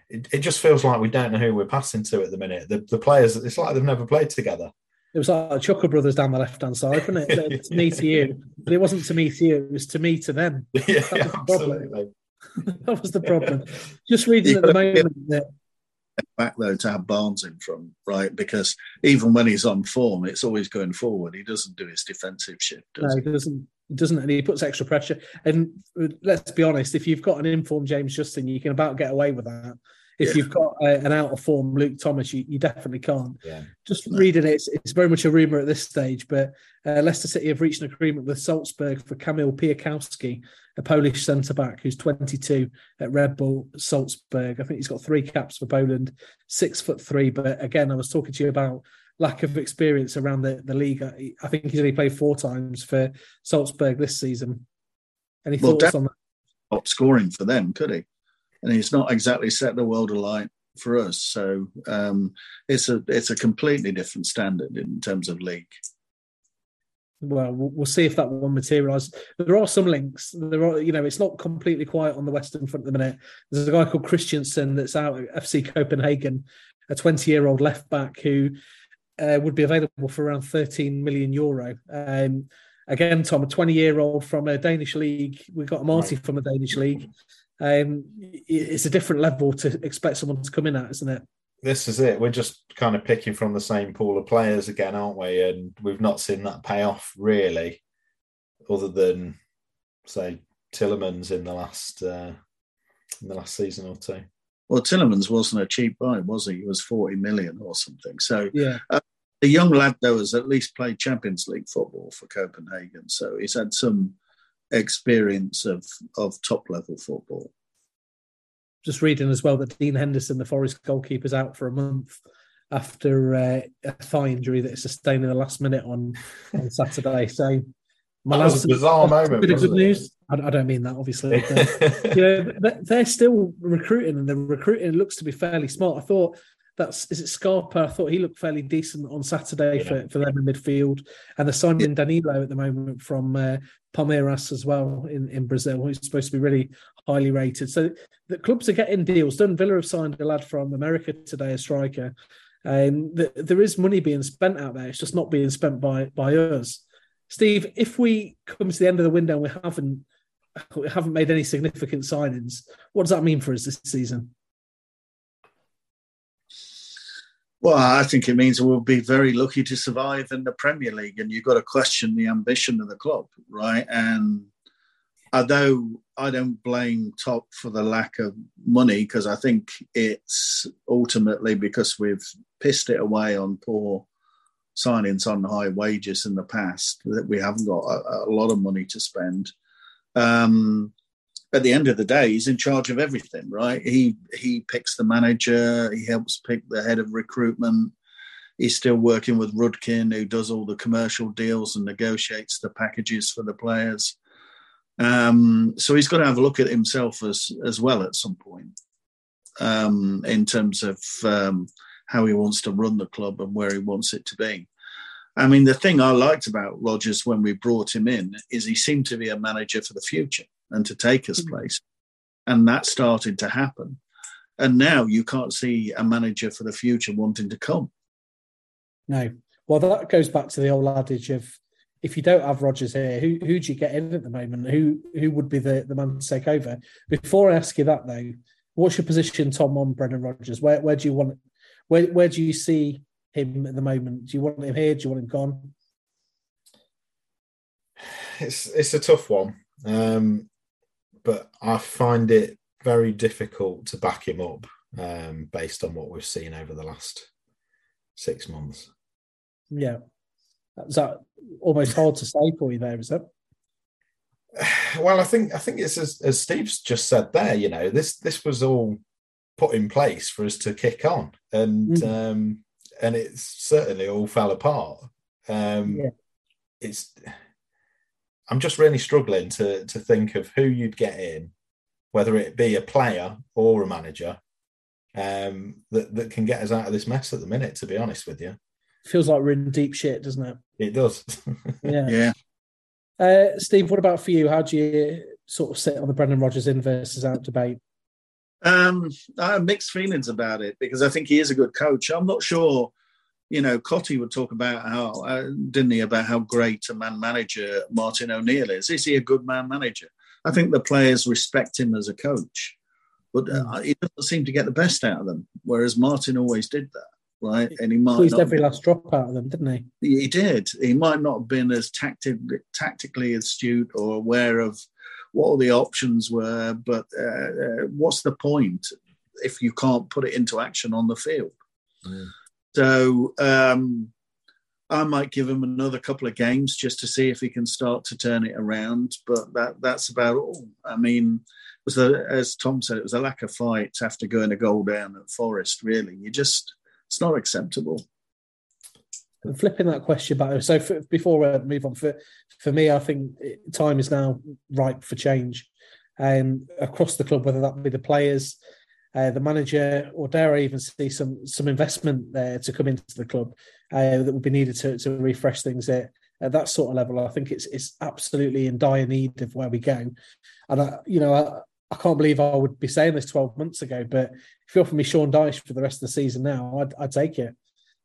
It, it just feels like we don't know who we're passing to at the minute. The, the players, it's like they've never played together. It was like Chuckle Brothers down the left hand side, wasn't it? to me to you, but it wasn't to me to you. It was to me to them. Yeah, that was absolutely. that was the problem. Just reading at the moment that back though to have Barnes in from right because even when he's on form, it's always going forward. He doesn't do his defensive shift. Does no, he doesn't. Doesn't, and he puts extra pressure. And let's be honest, if you've got an informed James Justin, you can about get away with that. If yeah. you've got a, an out of form Luke Thomas, you, you definitely can't. Yeah. Just no. reading it, it's, it's, very much a rumour at this stage, but uh, Leicester City have reached an agreement with Salzburg for Kamil Piatkowski, a Polish centre back who's 22 at Red Bull Salzburg. I think he's got three caps for Poland, six foot three. But again, I was talking to you about lack of experience around the, the league. I think he's only played four times for Salzburg this season. Any well, thoughts on that? Top scoring for them, could he? and he's not exactly set the world alight for us. So um, it's a it's a completely different standard in terms of league. Well, we'll see if that one materialises. There are some links. There are, you know, it's not completely quiet on the Western front at the minute. There's a guy called Kristiansen that's out at FC Copenhagen, a 20 year old left back who uh, would be available for around 13 million euro. Um, again, Tom, a 20 year old from a Danish league. We've got Marty from a Danish league. Um, it's a different level to expect someone to come in at, isn't it? This is it. We're just kind of picking from the same pool of players again, aren't we? And we've not seen that pay off really, other than say Tielemans in the last uh, in the last season or two. Well, Tielemans wasn't a cheap buy, was he? He was forty million or something. So Yeah. uh, the young lad though has at least played Champions League football for Copenhagen, so he's had some experience of of top level football. Just reading as well that Dean Henderson, the Forest goalkeeper, is out for a month after uh, a thigh injury that he sustained in the last minute on, on Saturday. So, That was a bizarre moment, Bit of good it? news. I, I don't mean that, obviously. but, you know, they- they're still recruiting, and the recruiting looks to be fairly smart. I thought that's is it Scarpa? I thought he looked fairly decent on Saturday Yeah. for, for them in midfield, and the signing Danilo at the moment from uh, Palmeiras as well in, in Brazil, who's supposed to be really highly rated. So the clubs are getting deals done. Villa have signed a lad from America today, a striker. And th- there is money being spent out there. It's just not being spent by by us. Steve, if we come to the end of the window and we haven't we haven't made any significant signings, what does that mean for us this season? Well, I think it means we'll be very lucky to survive in the Premier League, and you've got to question the ambition of the club, right? And although I don't blame Top for the lack of money, because I think it's ultimately because we've pissed it away on poor signings on high wages in the past that we haven't got a, a lot of money to spend. Um, at the end of the day, he's in charge of everything, right? He he picks the manager, he helps pick the head of recruitment. He's still working with Rudkin, who does all the commercial deals and negotiates the packages for the players. Um, so he's got to have a look at himself as as well at some point, um, in terms of um, how he wants to run the club and where he wants it to be. I mean, the thing I liked about Rodgers when we brought him in is he seemed to be a manager for the future and to take his place. And that started to happen. And now you can't see a manager for the future wanting to come. No. Well, that goes back to the old adage of if you don't have Rodgers here, who who do you get in at the moment? Who who would be the, the man to take over? Before I ask you that though, what's your position, Tom, on Brendan Rodgers? Where where do you want where where do you see him at the moment? Do you want him here? Do you want him gone? it's it's a tough one, um, but I find it very difficult to back him up um, based on what we've seen over the last six months. Yeah. Is that almost hard to say for you there, is it? Well, I think I think it's as, as Steve's just said there. You know, this this was all put in place for us to kick on, and Mm. um, and it certainly all fell apart. Um, Yeah. It's I'm just really struggling to to think of who you'd get in, whether it be a player or a manager, um, that that can get us out of this mess at the minute. To be honest with you, Feels like we're in deep shit, doesn't it? it does. Yeah. Yeah. Uh, Steve, what about for you? How do you sort of sit on the Brendan Rodgers in versus out debate? Um, I have mixed feelings about it because I think he is a good coach. I'm not sure, you know, Cotty would talk about how, uh, didn't he, about how great a man manager Martin O'Neill is. Is he a good man manager? I think the players respect him as a coach, but uh, he doesn't seem to get the best out of them, whereas Martin always did that, right? And he might Squeezed not every last drop out of them, didn't he? he did. He might not have been as tactic, tactically astute or aware of what all the options were, but uh, uh, what's the point if you can't put it into action on the field? So um, I might give him another couple of games just to see if he can start to turn it around. But that that's about all. I mean, was as Tom said, it was a lack of fight after going a goal down at Forest. Really, you just it's not acceptable. And flipping that question back. So for, before we move on, for for me, I think time is now ripe for change, um, across the club, whether that be the players, uh, the manager, or dare I even see some some investment there to come into the club uh, that would be needed to to refresh things at, at that sort of level. I think it's it's absolutely in dire need of where we go, and I, you know. I, I can't believe I would be saying this 12 months ago, but if you offer me Sean Dyche for the rest of the season now, I'd, I'd take it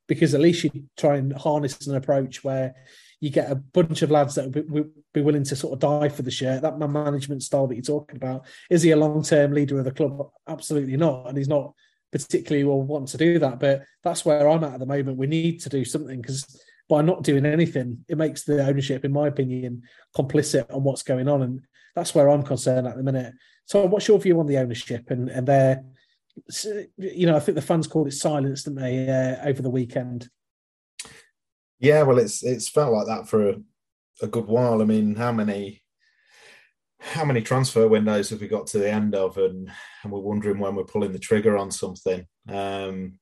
because at least you try and harness an approach where you get a bunch of lads that would be, willing to sort of die for the shirt. That man management style that you're talking about is he a long term leader of the club? Absolutely not, and he's not particularly will want to do that. But that's where I'm at at the moment. We need to do something because by not doing anything, it makes the ownership, in my opinion, complicit on what's going on, and that's where I'm concerned at the minute. So, what's your view on the ownership and and their, you know, I think the fans called it silence, didn't they, uh, over the weekend? Yeah, well, it's it's felt like that for a, a good while. I mean, how many how many transfer windows have we got to the end of, and and we're wondering when we're pulling the trigger on something. Um,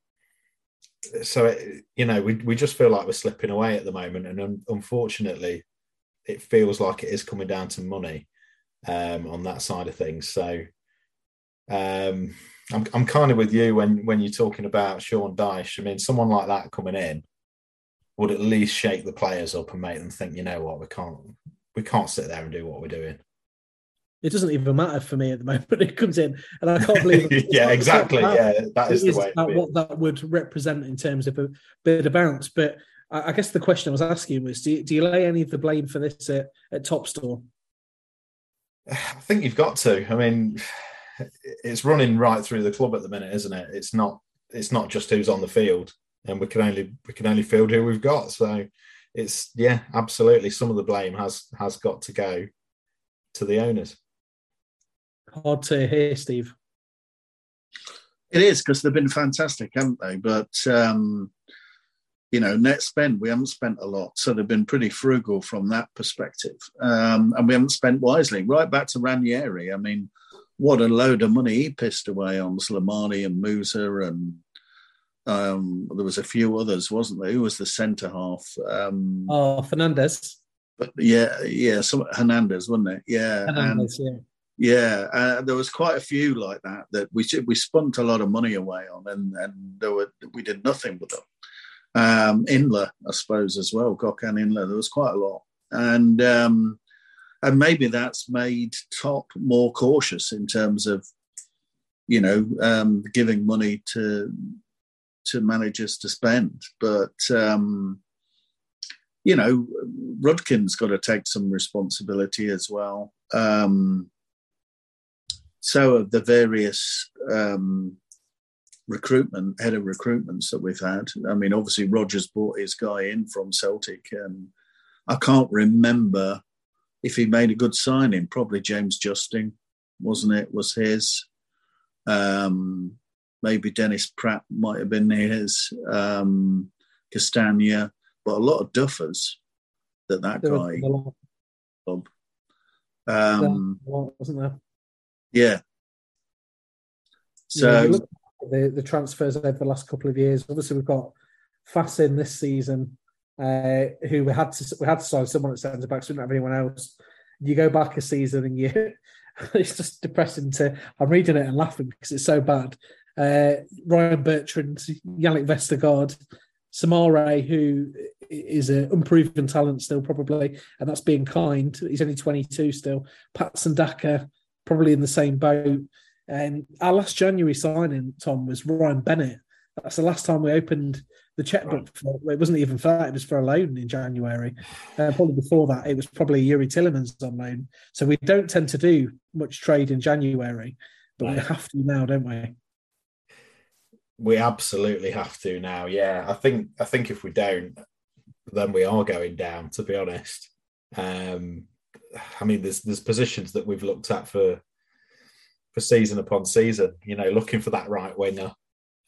so it, you know, we we just feel like we're slipping away at the moment, and un- unfortunately, it feels like it is coming down to money um, on that side of things. So um, I'm I'm kind of with you when when you're talking about Sean Dyche. I mean, someone like that coming in would at least shake the players up and make them think, you know what, we can't we can't sit there and do what we're doing. It doesn't even matter for me at the moment. It comes in, and I can't believe. It. yeah, exactly. yeah, that is, is the way. That what that would represent in terms of a bit of bounce. But I, I guess the question I was asking was: Do you, do you lay any of the blame for this at, at Top's door? I think you've got to. I mean, it's running right through the club at the minute, isn't it? It's not. It's not just who's on the field, and we can only we can only field who we've got. So it's yeah, absolutely. Some of the blame has has got to go to the owners. Hard to hear, Steve. It is because they've been fantastic, haven't they? But um, you know, net spend we haven't spent a lot, so they've been pretty frugal from that perspective, um, and we haven't spent wisely. Right back to Ranieri. I mean, what a load of money he pissed away on Slimani and Musa, and um, there was a few others, wasn't there? Who was the centre half? Um, oh, Fernandez. But yeah, yeah, some Hernandez, wasn't it? Yeah, Hernandez, and, yeah yeah, uh, there was quite a few like that that we we spunt a lot of money away on, and and there were we did nothing with them. Um, Inler, I suppose, as well. Gökhan Inler, there was quite a lot, and um, and maybe that's made Top more cautious in terms of, you know, um, giving money to to managers to spend. But um, you know, Rudkin's got to take some responsibility as well. Um, so have the various um, recruitment head of recruitments that we've had. I mean, obviously Rodgers brought his guy in from Celtic, and I can't remember if he made a good signing. Probably James Justin, wasn't it? Was his? Um, maybe Dennis Praet might have been near his. Um, Castagna, but a lot of duffers that that there guy. Um, wasn't there? Yeah. So yeah, the the transfers over the last couple of years. Obviously, we've got Fassin this season, uh, who we had to we had to sign someone at centre back, so we didn't have anyone else. You go back a season and you, it's just depressing to. I'm reading it and laughing because it's so bad. Uh, Ryan Bertrand, Yannick Vestergaard, Soumaré, who is an unproven talent still, probably, and that's being kind. He's only 22 still. Patson Daka, probably in the same boat. And our last January signing, Tom, was Ryan Bennett. That's the last time we opened the checkbook. For, it wasn't even for that; it was for a loan in January. Uh, probably before that, it was probably Youri Tielemans on loan. So we don't tend to do much trade in January, but we have to now, don't we? We absolutely have to now. Yeah, I think I think if we don't, then we are going down. To be honest, um, I mean, there's there's positions that we've looked at for for season upon season. You know, looking for that right winger.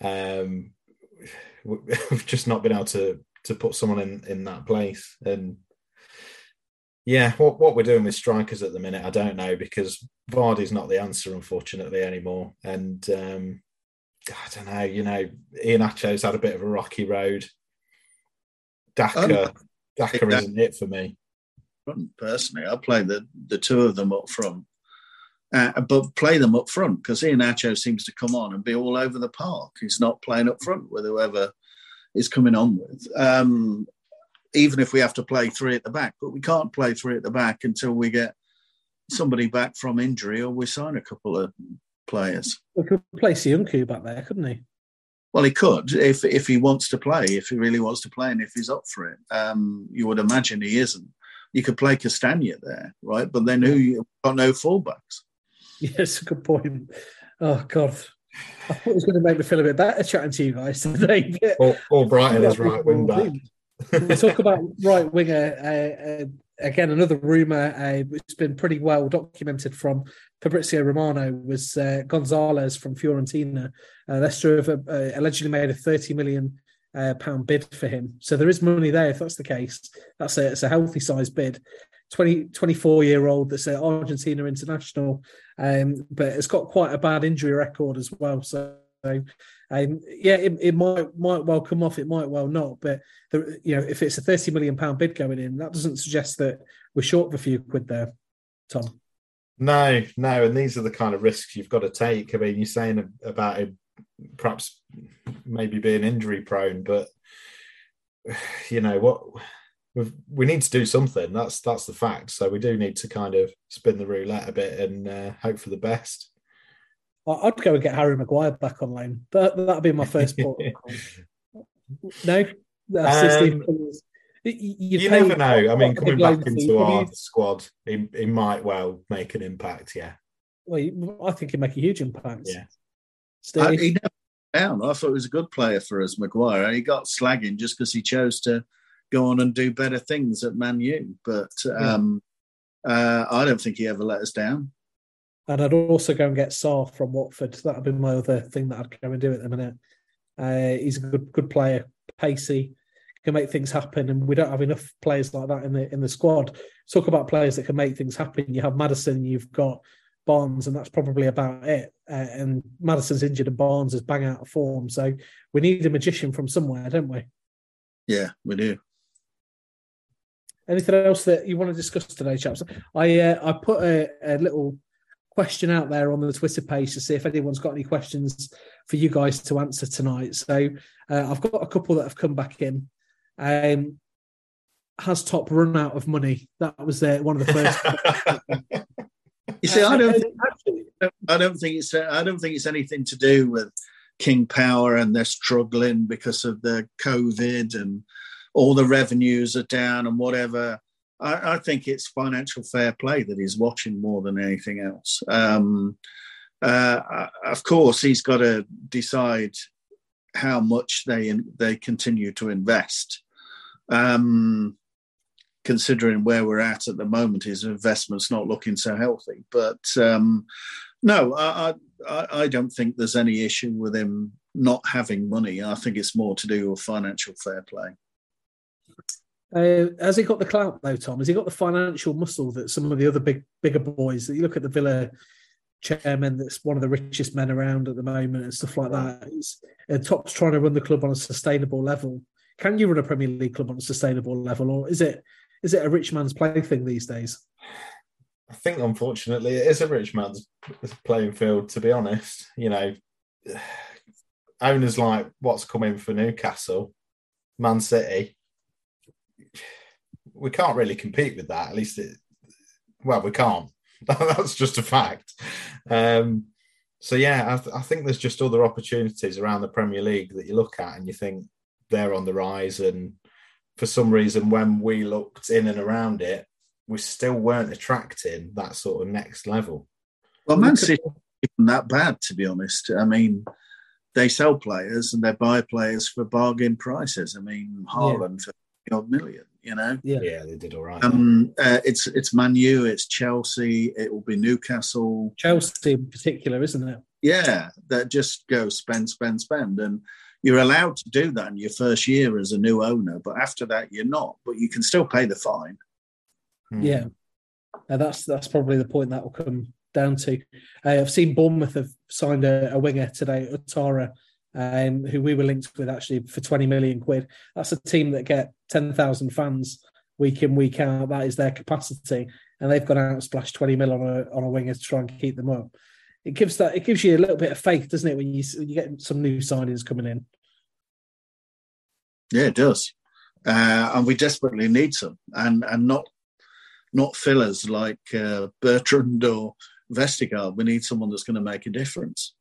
Um, we've just not been able to to put someone in in that place. And yeah, what what we're doing with strikers at the minute, I don't know because Vardy's not the answer, unfortunately, anymore. And um, I don't know. You know, Iheanacho's had a bit of a rocky road. Daka, um, Daka isn't it for me personally. I play the the two of them up front, uh, but play them up front because Iheanacho seems to come on and be all over the park. He's not playing up front with whoever is coming on with. Um, even if we have to play three at the back, but we can't play three at the back until we get somebody back from injury or we sign a couple of players. We could play Söyüncü back there, couldn't he? Well, he could if if he wants to play, if he really wants to play, and if he's up for it. Um, you would imagine he isn't you could play Castagna there, right? But then who you got no fullbacks. Yes, good point. Oh God. I thought it was going to make me feel a bit better chatting to you guys today. Or, Albrighton as right wing back. we talk about right winger uh, uh, again. Another rumor uh, it's been pretty well documented from Fabrizio Romano was uh, Gonzalez from Fiorentina. Uh, Leicester have uh, allegedly made a thirty million uh, pound bid for him, so there is money there. If that's the case, that's a it's a healthy size bid. 20, 24 year old that's an Argentina international, um, but it's got quite a bad injury record as well. So um, yeah, it, it might might well come off, it might well not. But the, you know, if it's a thirty million pound bid going in, that doesn't suggest that we're short of a few quid there, Tom. No, no, and these are the kind of risks you've got to take. I mean, you're saying about him perhaps maybe being injury prone, but you know what We've, we need to do something. That's that's the fact. So we do need to kind of spin the roulette a bit and uh, hope for the best. I'd go and get Harry Maguire back on loan. That that'd be my first port. no, um, you never know. I mean, coming back into our squad, he, he might well make an impact. Yeah. Well, I think he'd make a huge impact. Yeah. I, he never down. I thought he was a good player for us, Maguire. He got slagging just because he chose to go on and do better things at Man U. But um, yeah. uh, I don't think he ever let us down. And I'd also go and get Sarr from Watford. That would be my other thing that I'd go and do at the minute. Uh, he's a good good player, pacey, can make things happen, and we don't have enough players like that in the in the squad. Talk about players that can make things happen. You have Maddison, you've got Barnes, and that's probably about it. Uh, and Maddison's injured, and Barnes is bang out of form. So we need a magician from somewhere, don't we? Yeah, we do. Anything else that you want to discuss today, chaps? I uh, I put a, a, little question out there on the Twitter page to see if anyone's got any questions for you guys to answer tonight. So uh, I've got a couple that have come back in. Um, has top run out of money? That was uh, one of the first. you see, I don't, I don't think it's I don't think it's anything to do with King Power and they're struggling because of the COVID and all the revenues are down and whatever. I, I, think it's financial fair play that he's watching more than anything else. Um, uh, of course, he's got to decide how much they they continue to invest. Um, considering where we're at at the moment, his investment's not looking so healthy. But um, no, I, I, I don't think there's any issue with him not having money. I think it's more to do with financial fair play. Uh, has he got the clout though, Tom? Has he got the financial muscle that some of the other big bigger boys that you look at the Villa chairman that's one of the richest men around at the moment and stuff like that. He's, uh, Top's trying to run the club on a sustainable level. Can you run a Premier League club on a sustainable level, or is it is it a rich man's plaything these days? I think unfortunately it is a rich man's playing field. To be honest, you know, owners like what's coming for Newcastle, Man City we can't really compete with that. At least, it, well, we can't. That's just a fact. Um, so yeah, I, th- I, think there's just other opportunities around the Premier League that you look at and you think they're on the rise. And for some reason, when we looked in and around it, we still weren't attracting that sort of next level. Well, Man City isn't that bad, to be honest. I mean, they sell players and they buy players for bargain prices. I mean, Haaland yeah. for odd million you know. Yeah, yeah, they did all right. Um, uh, it's it's Man U, it's Chelsea, it will be Newcastle, Chelsea in particular, isn't it? Yeah, that just go spend, spend, spend, and you're allowed to do that in your first year as a new owner, but after that you're not. But you can still pay the fine. Hmm. Yeah, and that's that's probably the point that will come down to. Uh, I've seen Bournemouth have signed a, a winger today, Ouattara um, who we were linked with actually for 20 million quid. That's a team that get 10,000 fans week in, week out. That is their capacity. And they've gone out and splashed 20 mil on a, on a winger to try and keep them up. It gives that it gives you a little bit of faith, doesn't it, when you you get some new signings coming in? Yeah, it does, uh, and we desperately need some, and and not not fillers like uh, Bertrand or Vestergaard. We need someone that's going to make a difference.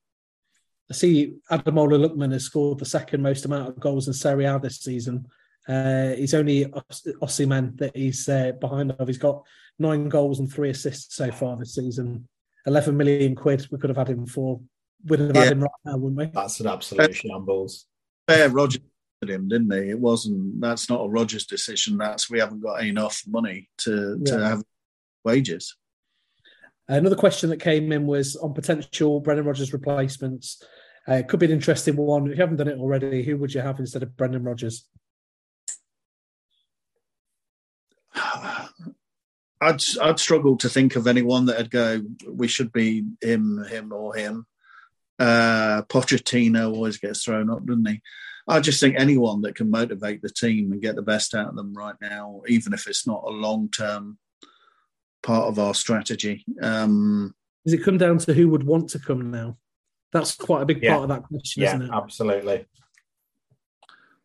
I see Ademola Lookman has scored the second most amount of goals in Serie A this season. Uh, he's only Osimhen that he's uh, behind of. He's got nine goals and three assists so far this season. 11 million quid we could have had him for we'd have Yeah. had him right now, wouldn't we? That's an absolute shambles. Fair Roger did him, didn't he? It wasn't. That's not a Rodgers decision. That's we haven't got enough money to to have wages. Another question that came in was on potential Brendan Rodgers replacements. Uh, it could be an interesting one. If you haven't done it already, who would you have instead of Brendan Rodgers? I'd I'd struggle to think of anyone that'd go. We should be him, him, or him. Uh, Pochettino always gets thrown up, doesn't he? I just think anyone that can motivate the team and get the best out of them right now, even if it's not a long term part of our strategy. Um, Does it come down to who would want to come now? That's quite a big Yeah. part of that question, Yeah, isn't it? absolutely.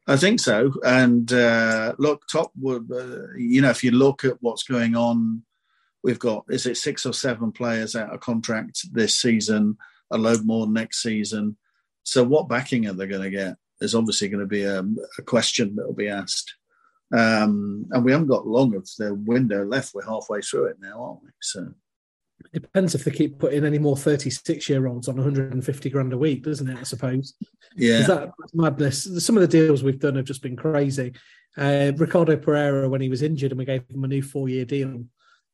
I think so. And uh, look, top would, uh, you know, if you look at what's going on, we've got, is it six or seven players out of contract this season, a load more next season. So what backing are they going to get? There's obviously going to be a, a question that will be asked. Um, and we haven't got long of the window left. We're halfway through it now, aren't we? So depends if they keep putting any more 36 year olds on 150 grand a week, doesn't it? I suppose. yeah, Is that madness? Some of the deals we've done have just been crazy. Uh, Ricardo Pereira, when he was injured and we gave him a new four year deal,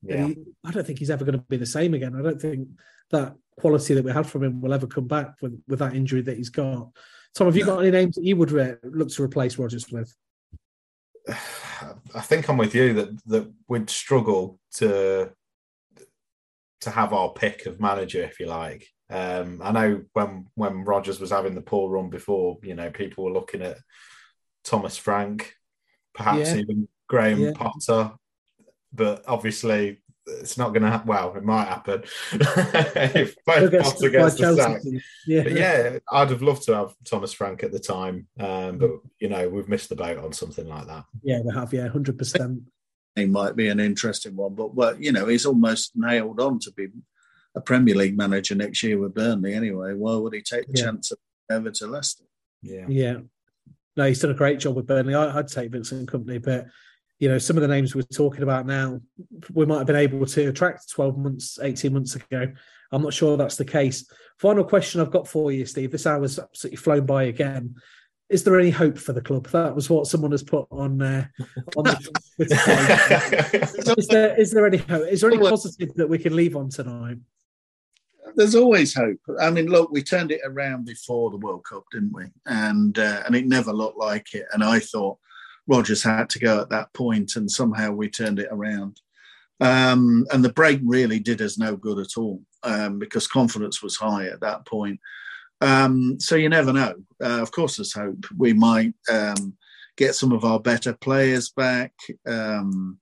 Yeah. he- I don't think he's ever going to be the same again. I don't think that quality that we had from him will ever come back with, with that injury that he's got. Tom, have you got any names that you would re- look to replace Rodgers with? I think I'm with you that that we'd struggle to to have our pick of manager, if you like. Um, I know when when Rodgers was having the poor run before, you know, people were looking at Thomas Frank, perhaps Yeah. even Graham Yeah. Potter, but obviously it's not going to happen. Well, it might happen if both Potter gets the sack. Yeah. But yeah, I'd have loved to have Thomas Frank at the time, um, but you know, we've missed the boat on something like that. Yeah, we have. Yeah, 100%. he might be an interesting one. But well, you know, he's almost nailed on to be a Premier League manager next year with Burnley anyway. Why would he take the Yeah. chance of over to Leicester? Yeah. Yeah. No, he's done a great job with Burnley. I, I'd take Vincent Kompany, but you know, some of the names we're talking about now, we might have been able to attract 12 months, 18 months ago. I'm not sure that's the case. Final question I've got for you, Steve. This hour's absolutely flown by again. Is there any hope for the club? That was what someone has put on uh, on the. Is there is there any hope? Is there any positive that we can leave on tonight? There's always hope. I mean, look, we turned it around before the World Cup, didn't we? And uh, and it never looked like it. And I thought Rodgers had to go at that point, and somehow we turned it around. Um, and the break really did us no good at all um, because confidence was high at that point. Um, so you never know. Uh, of course, there's hope. We might um, get some of our better players back. Um,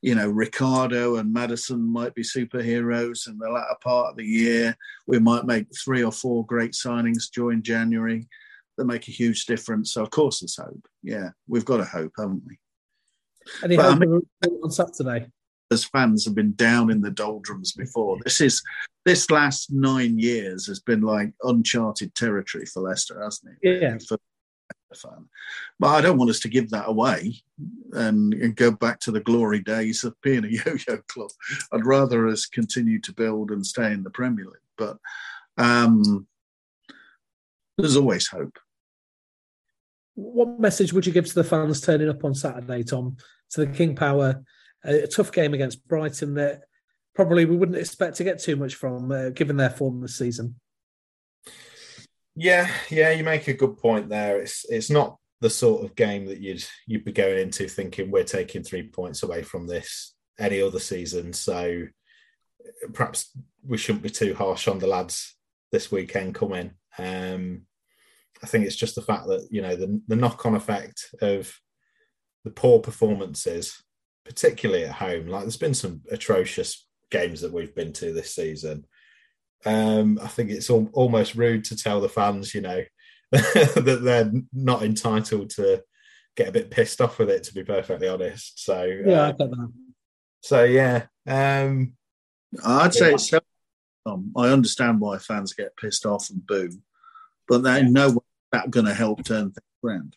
you know, Ricardo and Maddison might be superheroes in the latter part of the year. We might make three or four great signings during January that make a huge difference. So, of course, there's hope. Yeah, we've got a hope, haven't we? Any But I mean- on Saturday? As fans have been down in the doldrums before. This is this last nine years has been like uncharted territory for Leicester, hasn't it? Yeah. for fan. But I don't want us to give that away and, and go back to the glory days of being a yo-yo club. I'd rather us continue to build and stay in the Premier League. But um, there's always hope. What message would you give to the fans turning up on Saturday, Tom? To the King Power, a tough game against Brighton that probably we wouldn't expect to get too much from, uh, given their form this season. Yeah, yeah, you make a good point there. It's it's not the sort of game that you'd you'd be going into thinking we're taking three points away from this any other season. So perhaps we shouldn't be too harsh on the lads this weekend coming. Um, I think it's just the fact that you know the the knock on effect of the poor performances, particularly at home. Like there's been some atrocious games that we've been to this season. Um, I think it's al- almost rude to tell the fans, you know, that they're not entitled to get a bit pissed off with it. To be perfectly honest, so Yeah, I uh, get that. so yeah, um, I'd say it's so. Um, I understand why fans get pissed off and boo, but that in no way that going to help turn things around.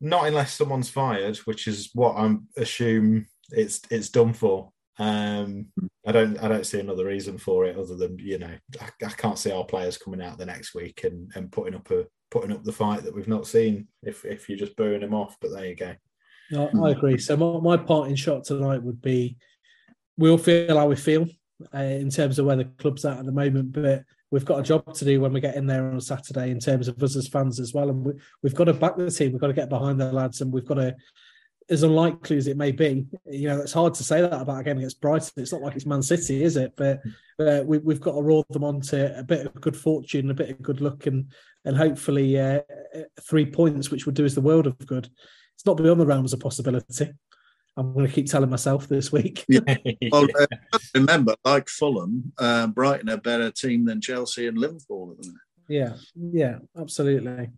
Not unless someone's fired, which is what I'm assume it's it's done for. Um, I don't I don't see another reason for it other than you know I, I, can't see our players coming out the next week and, and putting up a putting up the fight that we've not seen if if you're just booing them off. But there you go. No, I agree. So my, my parting shot tonight would be we'll feel how we feel uh, in terms of where the club's at at the moment, but we've got a job to do when we get in there on Saturday in terms of us as fans as well. And we, we've got to back the team. We've got to get behind the lads, and we've got to as unlikely as it may be, you know, it's hard to say that about a game against Brighton. It's not like it's Man City, is it? But uh, we, have got to roll them onto a bit of good fortune, a bit of good luck, and and hopefully uh, three points, which would do us the world of good. It's not beyond the realms of possibility. I'm going to keep telling myself this week. yeah. Well, uh, remember, like Fulham, uh, Brighton are a better team than Chelsea and Liverpool at the minute. Yeah, yeah, absolutely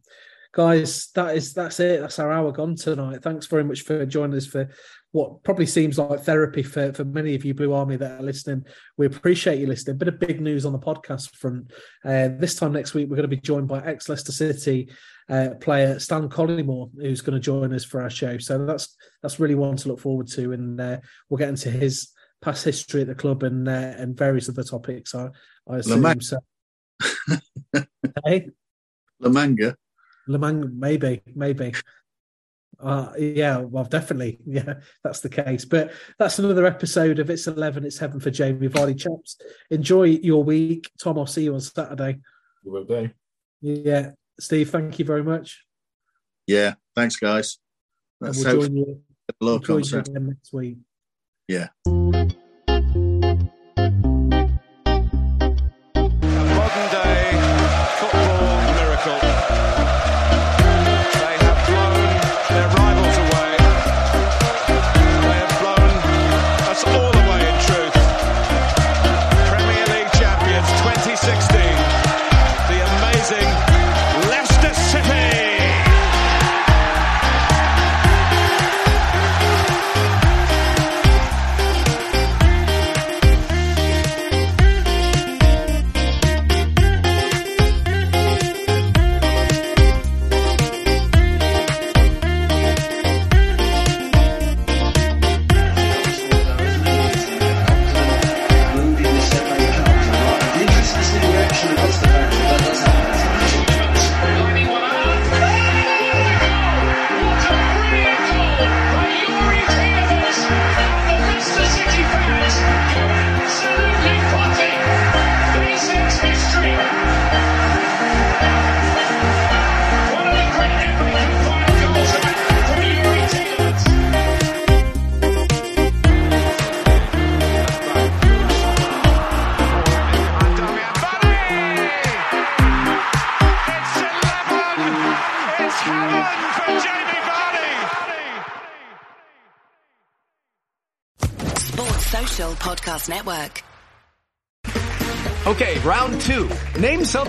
guys, that is that's it. That's our hour gone tonight. Thanks very much for joining us for what probably seems like therapy for, for many of you Blue Army that are listening. We appreciate you listening. Bit of big news on the podcast front. Uh, this time next week, we're going to be joined by ex Leicester City uh, player Stan Collymore, who's going to join us for our show. So that's that's really one to look forward to, and uh, we'll get into his past history at the club and uh, and various other topics. I, I assume so. hey, La Manga. Le Mans, maybe, maybe. Uh, yeah, well, definitely. Yeah, that's the case. But that's another episode of It's 11, It's Heaven for Jamie Vardy. Chaps, enjoy your week. Tom, I'll see you on Saturday. You will do. Yeah. Steve, thank you very much. Yeah, thanks, guys. That's we'll join you, we'll join you again next week. Yeah.